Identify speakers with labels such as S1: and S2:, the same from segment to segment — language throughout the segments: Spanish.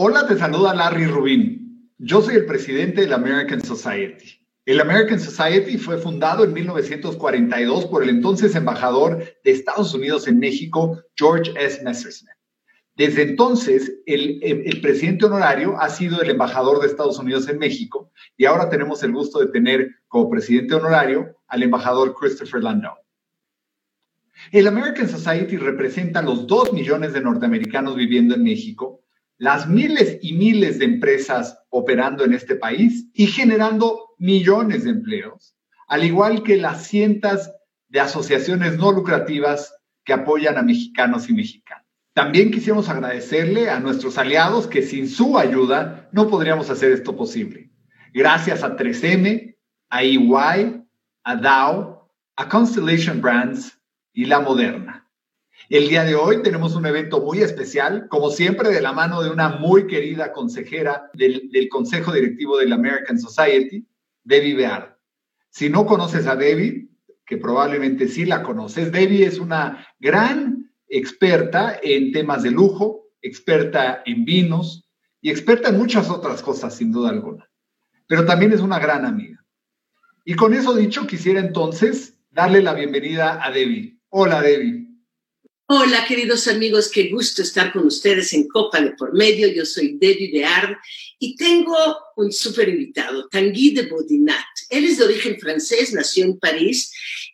S1: Hola, te saluda Larry Rubin. Yo soy el presidente de la American Society. El American Society fue fundado en 1942 por el entonces embajador de Estados Unidos en México, George S. Messersmith. Desde entonces, el, el, presidente honorario ha sido el embajador de Estados Unidos en México y ahora tenemos el gusto de tener como presidente honorario al embajador Christopher Landau. El American Society representa a los dos millones de norteamericanos viviendo en México, las miles y miles de empresas operando en este país y generando millones de empleos, al igual que las cientos de asociaciones no lucrativas que apoyan a mexicanos y mexicanas. También quisiéramos agradecerle a nuestros aliados que sin su ayuda no podríamos hacer esto posible. Gracias a 3M, a EY, a Dow, a Constellation Brands y La Moderna. El día de hoy tenemos un evento muy especial, como siempre, de la mano de una muy querida consejera del, Consejo Directivo de la American Society, Debbie Beard. Si no conoces a Debbie, que probablemente sí la conoces, Debbie es una gran experta en temas de lujo, experta en vinos y experta en muchas otras cosas, sin duda alguna. Pero también es una gran amiga. Y con eso dicho, quisiera entonces darle la bienvenida a Debbie. Hola, Debbie.
S2: Hola, queridos amigos, qué gusto estar con ustedes en Copa de por Medio. Yo soy Debbie Beard y tengo un súper invitado, Tanguy de Bodinat. Él es de origen francés, nació en París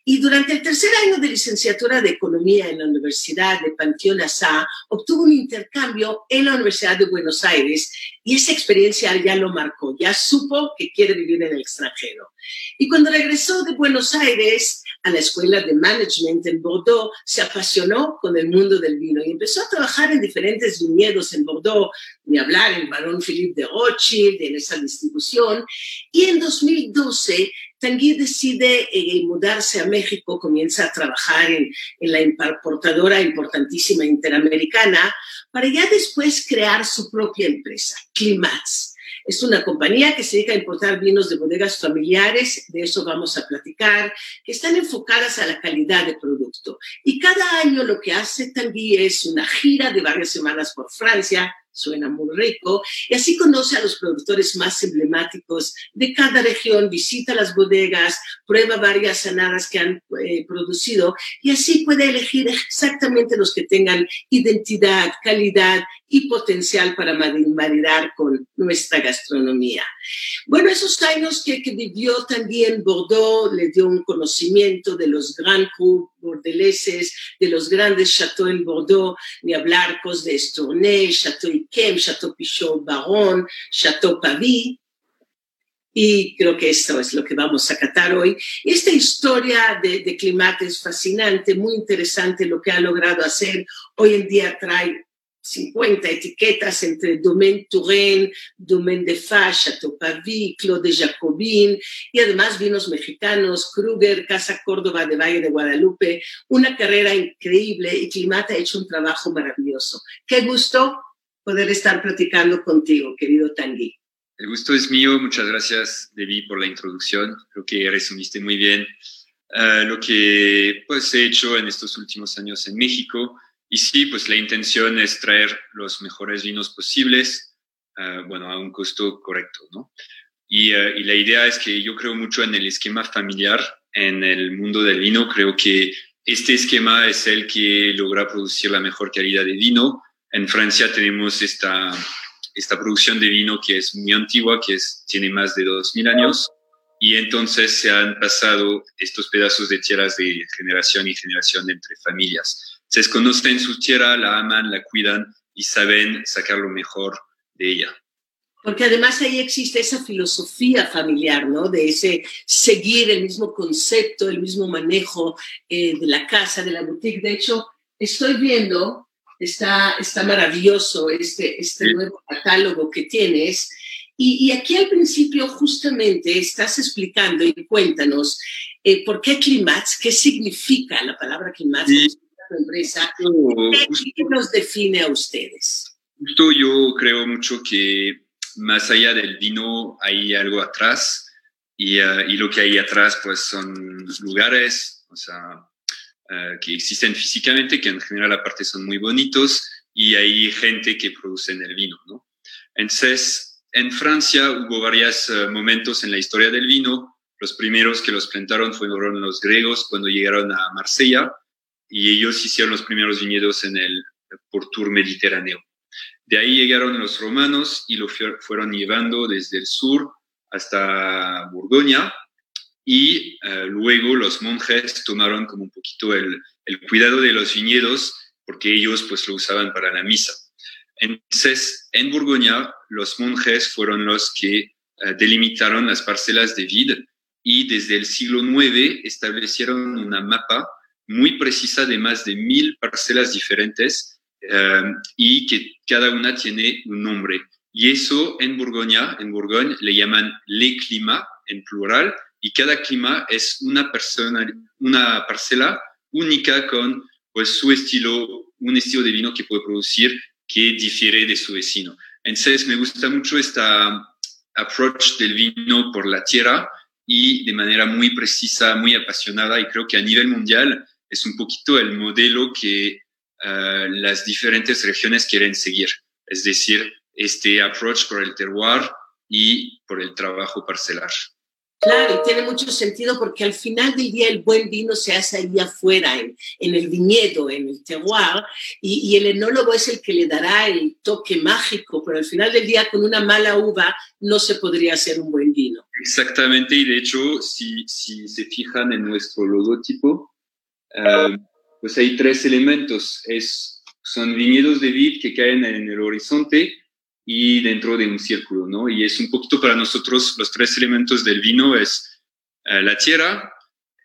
S2: y durante el tercer año de licenciatura de Economía en la Universidad de Panteón-Assá obtuvo un intercambio en la Universidad de Buenos Aires y esa experiencia ya lo marcó, ya supo que quiere vivir en el extranjero. Y cuando regresó de Buenos Aires, a la escuela de management en Bordeaux, se apasionó con el mundo del vino y empezó a trabajar en diferentes viñedos en Bordeaux, ni hablar el barón Philippe de Rothschild, en esa distribución. Y en 2012, Tanguy decide eh, mudarse a México, comienza a trabajar en, la importadora importantísima interamericana, para ya después crear su propia empresa, Climats es una compañía que se dedica a importar vinos de bodegas familiares, de eso vamos a platicar, que están enfocadas a la calidad de producto. Y cada año lo que hace también es una gira de varias semanas por Francia, suena muy rico, y así conoce a los productores más emblemáticos de cada región, visita las bodegas, prueba varias sanadas que han eh, producido y así puede elegir exactamente los que tengan identidad, calidad y potencial para maridar con nuestra gastronomía. Bueno, esos años que, que vivió también Bordeaux le dio un conocimiento de los Grand Crus bordeleses, de los grandes chateaux en Bordeaux, ni hablar cos de Estournay, Chateau Yquem, Chateau Pichot Baron, Chateau Pavie. Y creo que esto es lo que vamos a catar hoy. Esta historia de, de Climate es fascinante, muy interesante lo que ha logrado hacer. Hoy en día trae 50 etiquetas entre Domaine Touraine, Domaine de Fa, Chateau Pavie, Claude Jacobin y además vinos mexicanos, Kruger, Casa Córdoba de Valle de Guadalupe. Una carrera increíble y Climata ha hecho un trabajo maravilloso. Qué gusto poder estar platicando contigo, querido Tanguy.
S3: El gusto es mío. Muchas gracias, Debbie, por la introducción. Creo que resumiste muy bien uh, lo que pues, he hecho en estos últimos años en México. Y sí, pues la intención es traer los mejores vinos posibles, uh, bueno, a un costo correcto, ¿no? Y, uh, y, la idea es que yo creo mucho en el esquema familiar, en el mundo del vino. Creo que este esquema es el que logra producir la mejor calidad de vino. En Francia tenemos esta, esta producción de vino que es muy antigua, que es, tiene más de 2.000 años. Y entonces se han pasado estos pedazos de tierras de generación y generación entre familias se conocen su tierra, la aman, la cuidan y saben sacar lo mejor de ella.
S2: Porque además ahí existe esa filosofía familiar, ¿no? De ese seguir el mismo concepto, el mismo manejo eh, de la casa, de la boutique. De hecho, estoy viendo, está, está maravilloso este, este nuevo catálogo que tienes. Y, y, aquí al principio justamente estás explicando y cuéntanos eh, por qué Climats, qué significa la palabra Climats empresa, ¿qué, nos define a ustedes?
S3: Justo yo creo mucho que más allá del vino hay algo atrás y, uh, y lo que hay atrás pues son lugares, o sea, uh, que existen físicamente, que en general aparte son muy bonitos y hay gente que produce el vino, ¿no? Entonces, en Francia hubo varios eh, momentos en la historia del vino. Los primeros que los plantaron fueron los griegos cuando llegaron a Marsella y ellos hicieron los primeros viñedos en el Portur Mediterráneo. De ahí llegaron los romanos y lo fueron llevando desde el sur hasta Borgoña y eh, luego los monjes tomaron como un poquito el, el, cuidado de los viñedos porque ellos pues lo usaban para la misa. Entonces, en Borgoña, los monjes fueron los que eh, delimitaron las parcelas de vid y desde el siglo IX establecieron una mapa muy precisa de más de mil parcelas diferentes eh, y que cada una tiene un nombre. Y eso en Borgoña, en Borgoña le llaman le clima en plural y cada clima es una persona, una parcela única con pues su estilo, un estilo de vino que puede producir que difiere de su vecino. Entonces me gusta mucho esta approach del vino por la tierra y de manera muy precisa, muy apasionada y creo que a nivel mundial es un poquito el modelo que uh, las diferentes regiones quieren seguir. Es decir, este approach por el terroir y por el trabajo parcelar.
S2: Claro, y tiene mucho sentido porque al final del día el buen vino se hace ahí afuera, en, el viñedo, en el terroir, y, el enólogo es el que le dará el toque mágico, pero al final del día con una mala uva no se podría hacer un buen vino.
S3: Exactamente, y de hecho, si, se fijan en nuestro logotipo, uh, pues hay tres elementos. Son viñedos de vid que caen en el horizonte, y dentro de un círculo, ¿no? Y es un poquito para nosotros los tres elementos del vino es uh, la tierra,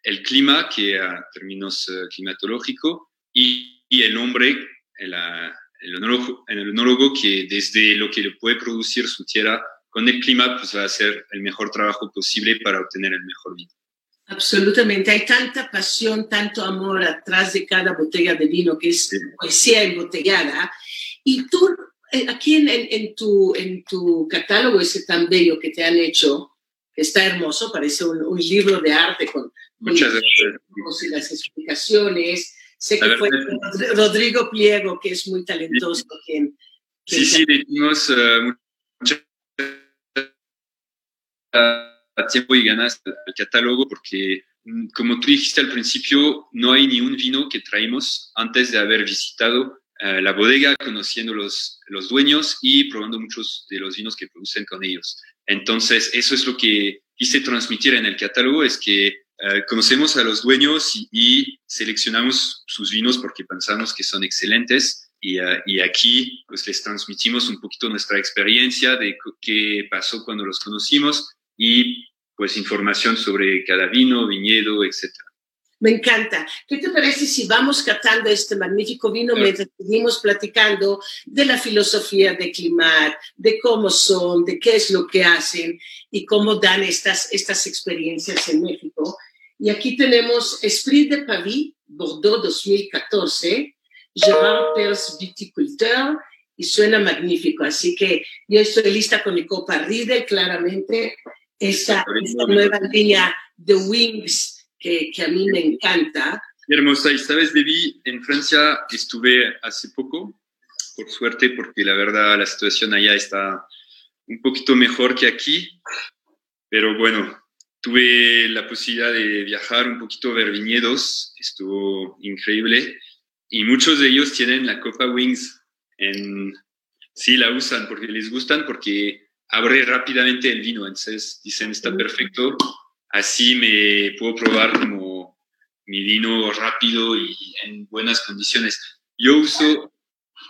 S3: el clima, que a términos uh, climatológico, y, y, el hombre, el, uh, el, enólogo, el enólogo, que desde lo que le puede producir su tierra con el clima, pues va a hacer el mejor trabajo posible para obtener el mejor vino.
S2: Absolutamente, hay tanta pasión, tanto amor atrás de cada botella de vino que es sí. poesía embotellada. Y tú eh, aquí en, en, en, tu, en tu catálogo ese tan bello que te han hecho, que está hermoso, parece un, un libro de arte con,
S3: Muchas
S2: con y las explicaciones. Sé que fue Rodrigo Pliego, que es muy talentoso. Quien,
S3: quien sí, sí, dimos uh, mucho tiempo y ganas al catálogo porque, mm, como tú dijiste al principio, no hay ni un vino que traemos antes de haber visitado uh, la bodega, conociendo los, los dueños y probando muchos de los vinos que producen con ellos. Entonces, eso es lo que quise transmitir en el catálogo, es que uh, conocemos a los dueños y, seleccionamos sus vinos porque pensamos que son excelentes. Y, uh, y, aquí pues les transmitimos un poquito nuestra experiencia de qué pasó cuando los conocimos y pues información sobre cada vino, viñedo, etcétera.
S2: Me encanta. ¿Qué te parece si vamos catando este magnífico vino mientras seguimos platicando de la filosofía de Climat, de cómo son, de qué es lo que hacen y cómo dan estas, estas experiencias en México? Y aquí tenemos Esprit de Paris, Bordeaux 2014, Gerard Pers Viticulteur, y suena magnífico. Así que yo estoy lista con mi copa Riedel, claramente, esta, esta nueva línea de Wings que, que, a mí me encanta.
S3: Hermosa, y sabes, Debbie, en Francia estuve hace poco, por suerte, porque la verdad la situación allá está un poquito mejor que aquí, pero bueno, tuve la posibilidad de viajar un poquito a ver viñedos, estuvo increíble, y muchos de ellos tienen la Copa Wings, en, sí la usan porque les gustan, porque abre rápidamente el vino, entonces dicen está perfecto, así me puedo probar como mi vino rápido y en buenas condiciones. Yo uso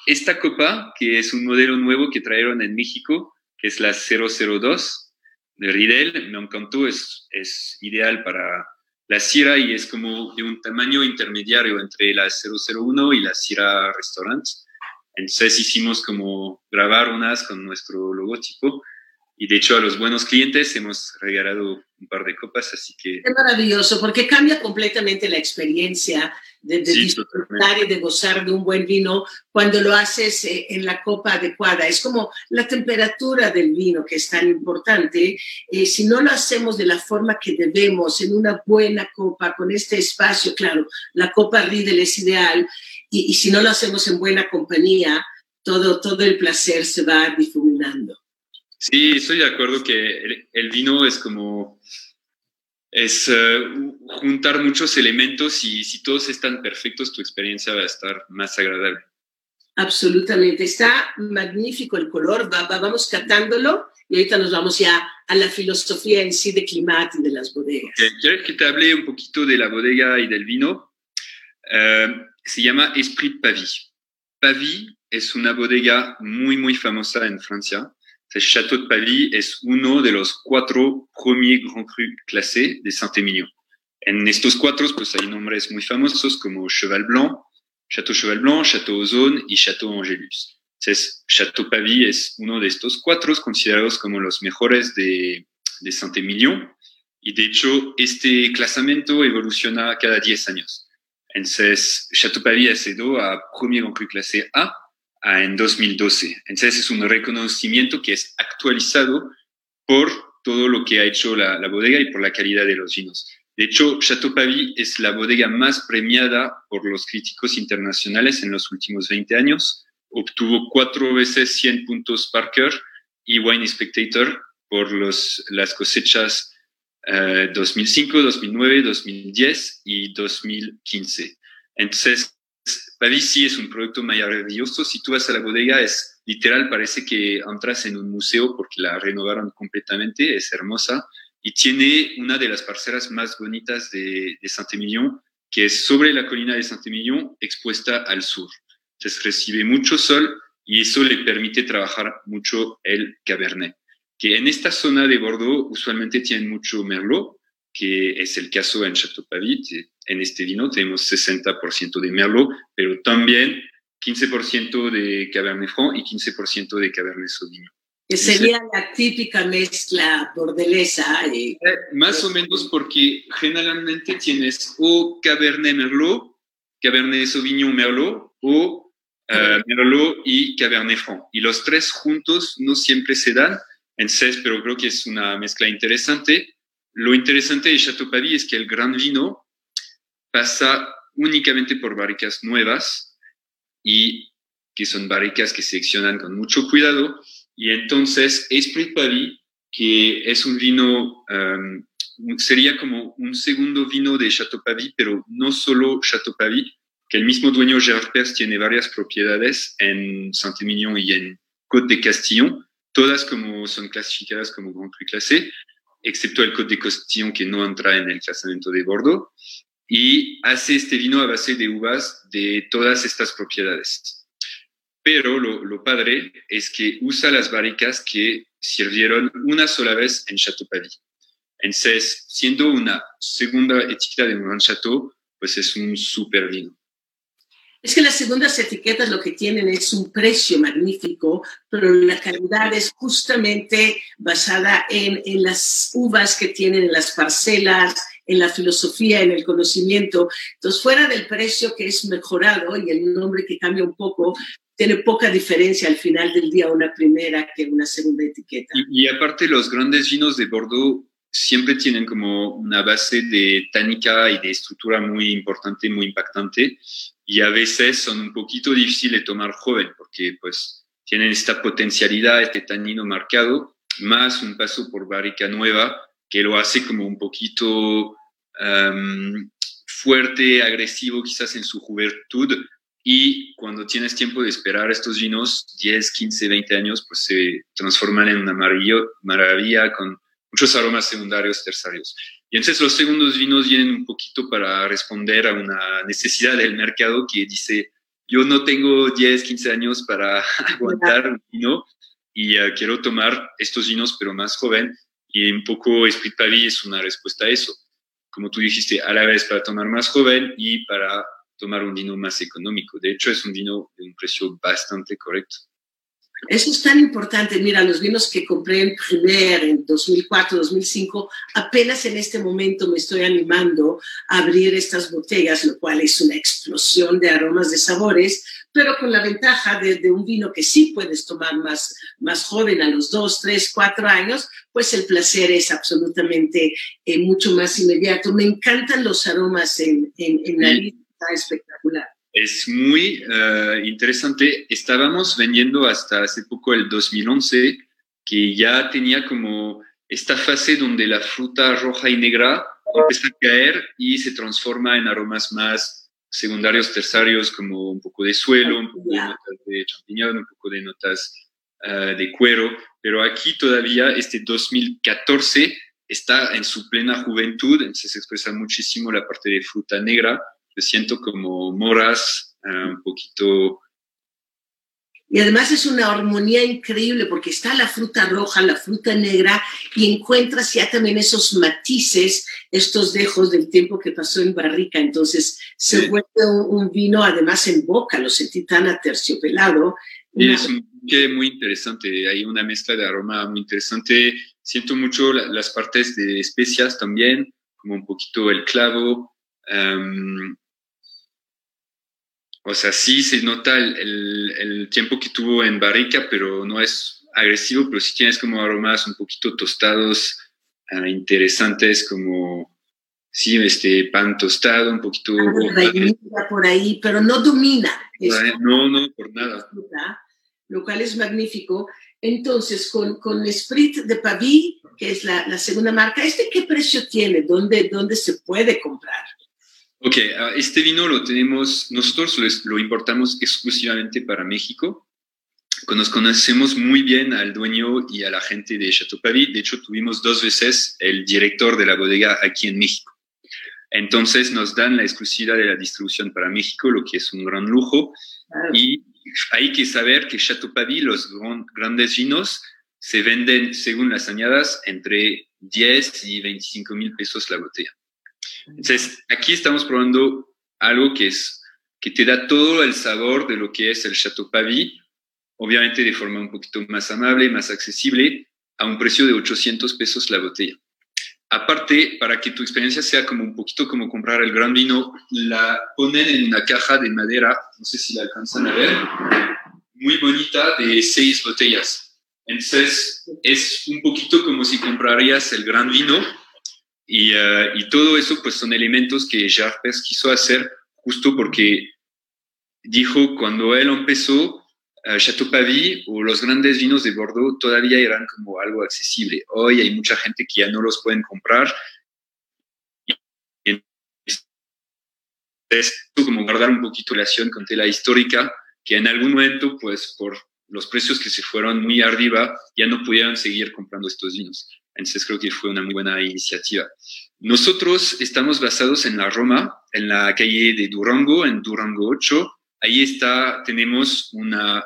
S3: esta copa, que es un modelo nuevo que trajeron en México, que es la 002 de Riedel. Me encantó, es, es ideal para la Sierra y es como de un tamaño intermediario entre la 001 y la Sierra Restaurant. Entonces hicimos como grabar unas con nuestro logotipo y de hecho a los buenos clientes hemos regalado un par de copas, así que...
S2: Es maravilloso, porque cambia completamente la experiencia de, de sí, disfrutar totalmente. y de gozar de un buen vino cuando lo haces eh, en la copa adecuada. Es como la temperatura del vino que es tan importante. Eh, si no lo hacemos de la forma que debemos, en una buena copa, con este espacio, claro, la copa Riedel es ideal, y, y si no lo hacemos en buena compañía, todo, todo el placer se va combinando.
S3: Sí, estoy de acuerdo que el, vino es como, es eh, juntar muchos elementos y si todos están perfectos, tu experiencia va a estar más agradable.
S2: Absolutamente, está magnífico el color, vamos catándolo y ahorita nos vamos ya a la filosofía en sí de climat y de las bodegas.
S3: ¿Quieres que te hable un poquito de la bodega y del vino? Eh, se llama Esprit Pavie. Pavie es una bodega muy, muy famosa en Francia. El Château de Pavie es uno de los cuatro premiers Grand Cru classés de Saint-Émilion. En estos cuatro pues, hay nombres muy famosos como Cheval Blanc, Château Cheval Blanc, Château Ozone y Château Angélus. Entonces, Château Pavie es uno de estos cuatro considerados como los mejores de, Saint-Émilion. Y de hecho, este clasamiento evoluciona cada 10 años. Entonces, Château Pavie ha sido a Premier Grand Cru clase A en 2012. Entonces, es un reconocimiento que es actualizado por todo lo que ha hecho la, la bodega y por la calidad de los vinos. De hecho, Chateau Pavie es la bodega más premiada por los críticos internacionales en los últimos 20 años. Obtuvo cuatro veces 100 puntos Parker y Wine Spectator por los, las cosechas 2005, 2009, 2010 y 2015. Entonces, Pavie sí es un producto maravilloso. Si tú vas a la bodega, es literal, parece que entras en un museo porque la renovaron completamente, es hermosa y tiene una de las parcelas más bonitas de, de Saint-Émilion, que es sobre la colina de Saint-Émilion, expuesta al sur. Entonces recibe mucho sol y eso le permite trabajar mucho el Cabernet, que en esta zona de Bordeaux usualmente tienen mucho Merlot, que es el caso en Chateau Pavit. En este vino tenemos 60% de Merlot, pero también 15% de Cabernet Franc y 15% de Cabernet Sauvignon
S2: que sería la típica mezcla bordelesa.
S3: Eh, más o menos porque generalmente tienes o Cabernet Merlot, Cabernet Sauvignon Merlot o uh, Merlot y Cabernet Franc. Y los tres juntos no siempre se dan, en entonces, pero creo que es una mezcla interesante. Lo interesante de Chateau Pavie es que el gran vino pasa únicamente por barricas nuevas y que son barricas que seleccionan con mucho cuidado. Y entonces Esprit Pavie, que es un vino, um, sería como un segundo vino de Chateau Pavie, pero no solo Chateau Pavie, que el mismo dueño Gerard Pers tiene varias propiedades en Saint-Émilion y en Côte de Castillon, todas como son clasificadas como Grand Cru clase, excepto el Côte de Castillon que no entra en el clasamiento de Bordeaux, y hace este vino a base de uvas de todas estas propiedades pero lo, padre es que usa las barricas que sirvieron una sola vez en Chateau Pavie. Entonces, siendo una segunda etiqueta de un chateau, pues es un súper vino.
S2: Es que las segundas etiquetas lo que tienen es un precio magnífico, pero la calidad es justamente basada en, en las uvas que tienen en las parcelas, en la filosofía, en el conocimiento. Entonces, fuera del precio que es mejorado y el nombre que cambia un poco, tiene poca diferencia al final del día una primera que una segunda etiqueta.
S3: Y, aparte los grandes vinos de Bordeaux siempre tienen como una base de tánica y de estructura muy importante, muy impactante, y a veces son un poquito difíciles de tomar joven, porque pues tienen esta potencialidad, este tanino marcado, más un paso por barrica nueva, que lo hace como un poquito um, fuerte, agresivo quizás en su juventud, y cuando tienes tiempo de esperar estos vinos, 10, 15, 20 años, pues se transforman en una maravilla, con muchos aromas secundarios, terciarios. Y entonces los segundos vinos vienen un poquito para responder a una necesidad del mercado que dice, yo no tengo 10, 15 años para aguantar un vino y uh, quiero tomar estos vinos pero más joven y un poco Esprit Pavie es una respuesta a eso. Como tú dijiste, a la vez para tomar más joven y para tomar un vino más económico. De hecho, es un vino de un precio bastante correcto.
S2: Eso es tan importante. Mira, los vinos que compré en Primer en 2004, 2005, apenas en este momento me estoy animando a abrir estas botellas, lo cual es una explosión de aromas, de sabores, pero con la ventaja de, un vino que sí puedes tomar más, más joven, a los dos, tres, cuatro años, pues el placer es absolutamente eh, mucho más inmediato. Me encantan los aromas en, en, en nariz espectacular.
S3: Es muy eh, interesante. Estábamos vendiendo hasta hace poco, el 2011, que ya tenía como esta fase donde la fruta roja y negra empieza a caer y se transforma en aromas más secundarios, terciarios, como un poco de suelo, un poco de notas de champiñón, un poco de notas eh, de cuero. Pero aquí todavía, este 2014, está en su plena juventud, entonces se expresa muchísimo la parte de fruta negra. Yo siento como moras, eh, un poquito
S2: y además es una armonía increíble porque está la fruta roja, la fruta negra y encuentras ya también esos matices, estos dejos del tiempo que pasó en barrica. Entonces se vuelve un, vino además en boca, lo sentí tan aterciopelado.
S3: Y es un que muy interesante, hay una mezcla de aroma muy interesante. Siento mucho las partes de especias también, como un poquito el clavo. Um, o sea, sí se nota el, el, tiempo que tuvo en barrica, pero no es agresivo, pero sí tienes como aromas un poquito tostados, uh, interesantes, como, sí, este pan tostado, un poquito...
S2: Ah, por ahí, pero no domina.
S3: No, no, por nada.
S2: Lo cual es magnífico. Entonces, con, con Esprit de Pavie, que es la, la, segunda marca, ¿este qué precio tiene? ¿Dónde, dónde se puede comprar?
S3: Ok, ah, este vino lo tenemos, nosotros lo importamos exclusivamente para México. Nos conocemos muy bien al dueño y a la gente de Chateau Paris. De hecho, tuvimos dos veces el director de la bodega aquí en México. Entonces nos dan la exclusividad de la distribución para México, lo que es un gran lujo. Y hay que saber que Chateau Paris, los grandes vinos, se venden, según las añadas, entre 10 y 25 mil pesos la botella. Entonces, aquí estamos probando algo que es que te da todo el sabor de lo que es el Chateau Pavie, obviamente de forma un poquito más amable, más accesible, a un precio de 800 pesos la botella. Aparte, para que tu experiencia sea como un poquito como comprar el gran vino, la ponen en una caja de madera, no sé si la alcanzan a ver, muy bonita, de seis botellas. Entonces, es un poquito como si comprarías el gran vino eh, y, todo eso pues son elementos que Jarpes quiso hacer justo porque dijo cuando él empezó, uh, Chateau Pavie o los grandes vinos de Bordeaux todavía eran como algo accesible. Hoy hay mucha gente que ya no los pueden comprar. Es como guardar un poquito la acción con tela histórica, que en algún momento, pues por los precios que se fueron muy arriba, ya no pudieran seguir comprando estos vinos. Entonces creo que fue una muy buena iniciativa. Nosotros estamos basados en la Roma, en la calle de Durango, en Durango 8. Ahí está, tenemos una,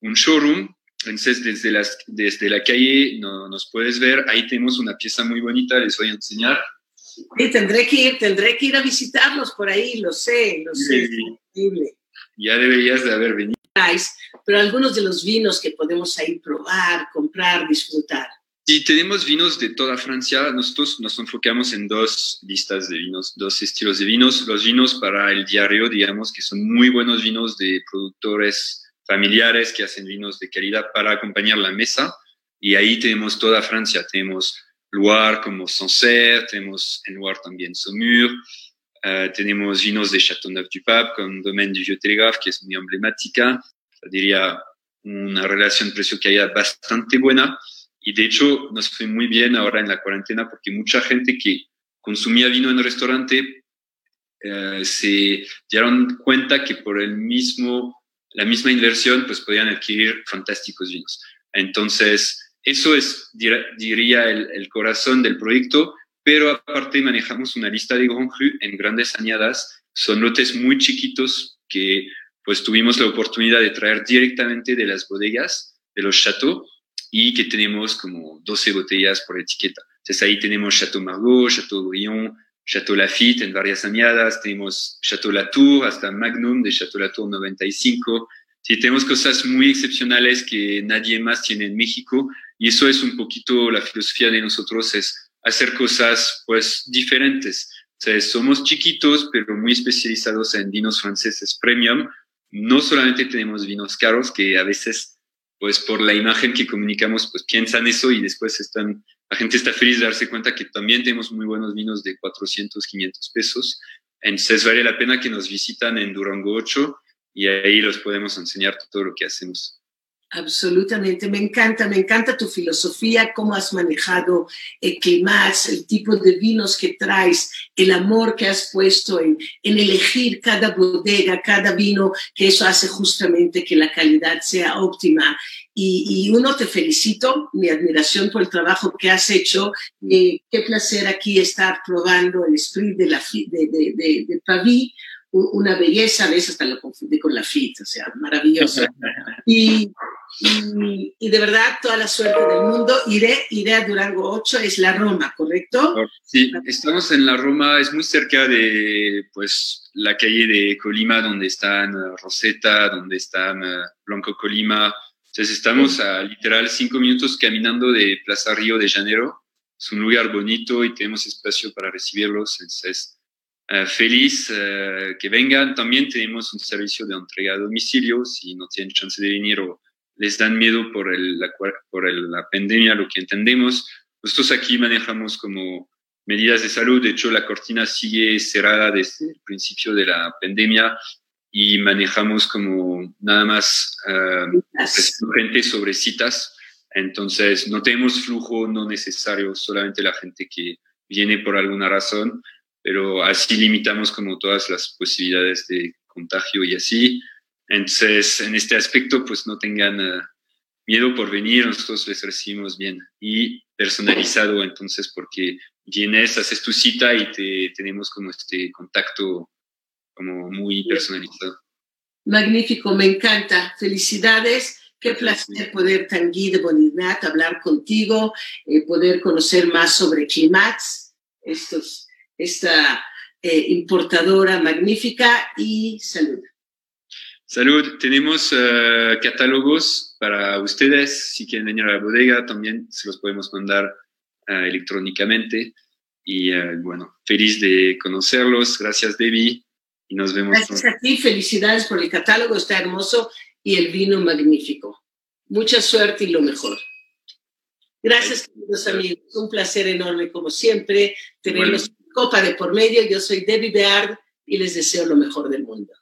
S3: un showroom. Entonces desde, las, desde la calle no, nos puedes ver. Ahí tenemos una pieza muy bonita, les voy a enseñar.
S2: Sí, tendré que ir, tendré que ir a visitarlos por ahí, lo sé, lo sé.
S3: Ya deberías de haber venido.
S2: Pero algunos de los vinos que podemos ahí probar, comprar, disfrutar.
S3: Sí, tenemos vinos de toda Francia. Nosotros nos enfocamos en dos listas de vinos, dos estilos de vinos. Los vinos para el diario, digamos, que son muy buenos vinos de productores familiares que hacen vinos de calidad para acompañar la mesa. Y ahí tenemos toda Francia. Tenemos Loire como Sancerre, tenemos en Loire también Saumur, uh, tenemos vinos de Châteauneuf-du-Pape con Domaine du Vieux-Télégraphe, que es muy emblemática. diría una relación precio-calidad bastante buena. Y de hecho nos fue muy bien ahora en la cuarentena porque mucha gente que consumía vino en el restaurante eh, se dieron cuenta que por el mismo, la misma inversión pues podían adquirir fantásticos vinos. Entonces, eso es, diría, el, el corazón del proyecto, pero aparte manejamos una lista de Grand Cru en grandes añadas. Son lotes muy chiquitos que pues tuvimos la oportunidad de traer directamente de las bodegas, de los chateaux, y que tenemos como 12 botellas por etiqueta. Entonces ahí tenemos Chateau Margaux, Chateau Brion, Chateau Lafitte en varias añadas, tenemos Chateau Latour hasta Magnum de Chateau Latour 95. Sí, tenemos cosas muy excepcionales que nadie más tiene en México y eso es un poquito la filosofía de nosotros, es hacer cosas pues diferentes. O somos chiquitos, pero muy especializados en vinos franceses premium. No solamente tenemos vinos caros, que a veces pues por la imagen que comunicamos, pues piensan eso y después están, la gente está feliz de darse cuenta que también tenemos muy buenos vinos de 400, 500 pesos. Entonces vale la pena que nos visitan en Durango 8 y ahí los podemos enseñar todo lo que hacemos.
S2: Absolutamente, me encanta, me encanta tu filosofía, cómo has manejado el clima, el tipo de vinos que traes, el amor que has puesto en, elegir cada bodega, cada vino, que eso hace justamente que la calidad sea óptima. Y, uno te felicito, mi admiración por el trabajo que has hecho. Eh, qué placer aquí estar probando el Esprit de, la, de, de, de, de Pavis una belleza, a veces hasta lo confundí con la FIT, o sea, maravilloso. Y, y, y, de verdad, toda la suerte del mundo. Iré, iré a Durango 8, es la Roma, ¿correcto?
S3: Sí, estamos en la Roma, es muy cerca de pues, la calle de Colima, donde están Rosetta, donde están uh, Blanco Colima. Entonces estamos a literal cinco minutos caminando de Plaza Río de Janeiro. Es un lugar bonito y tenemos espacio para recibirlos. Entonces, Uh, feliz uh, que vengan. También tenemos un servicio de entrega a domicilio si no tienen chance de venir o les dan miedo por, el, la, por el, la pandemia, lo que entendemos. Nosotros aquí manejamos como medidas de salud. De hecho, la cortina sigue cerrada desde el principio de la pandemia y manejamos como nada más uh, gente sobre citas. Entonces, no tenemos flujo no necesario, solamente la gente que viene por alguna razón pero así limitamos como todas las posibilidades de contagio y así. Entonces, en este aspecto, pues no tengan uh, miedo por venir, nosotros les recibimos bien y personalizado, entonces, porque vienes, haces tu cita y te, tenemos como este contacto como muy personalizado.
S2: Magnífico, me encanta. Felicidades. Qué placer poder, Tanguy de Boninat, hablar contigo, eh, poder conocer más sobre Climax, estos esta eh, importadora magnífica y salud.
S3: Salud, tenemos uh, catálogos para ustedes. Si quieren venir a la bodega, también se los podemos mandar uh, electrónicamente. Y uh, bueno, feliz de conocerlos. Gracias, Debbie. Y nos vemos.
S2: Gracias a ti. Felicidades por el catálogo. Está hermoso y el vino magnífico. Mucha suerte y lo mejor. Gracias, queridos amigos. Un placer enorme, como siempre, tenerlos. Bueno Copa de por medio. Yo soy Debbie Beard y les deseo lo mejor del mundo.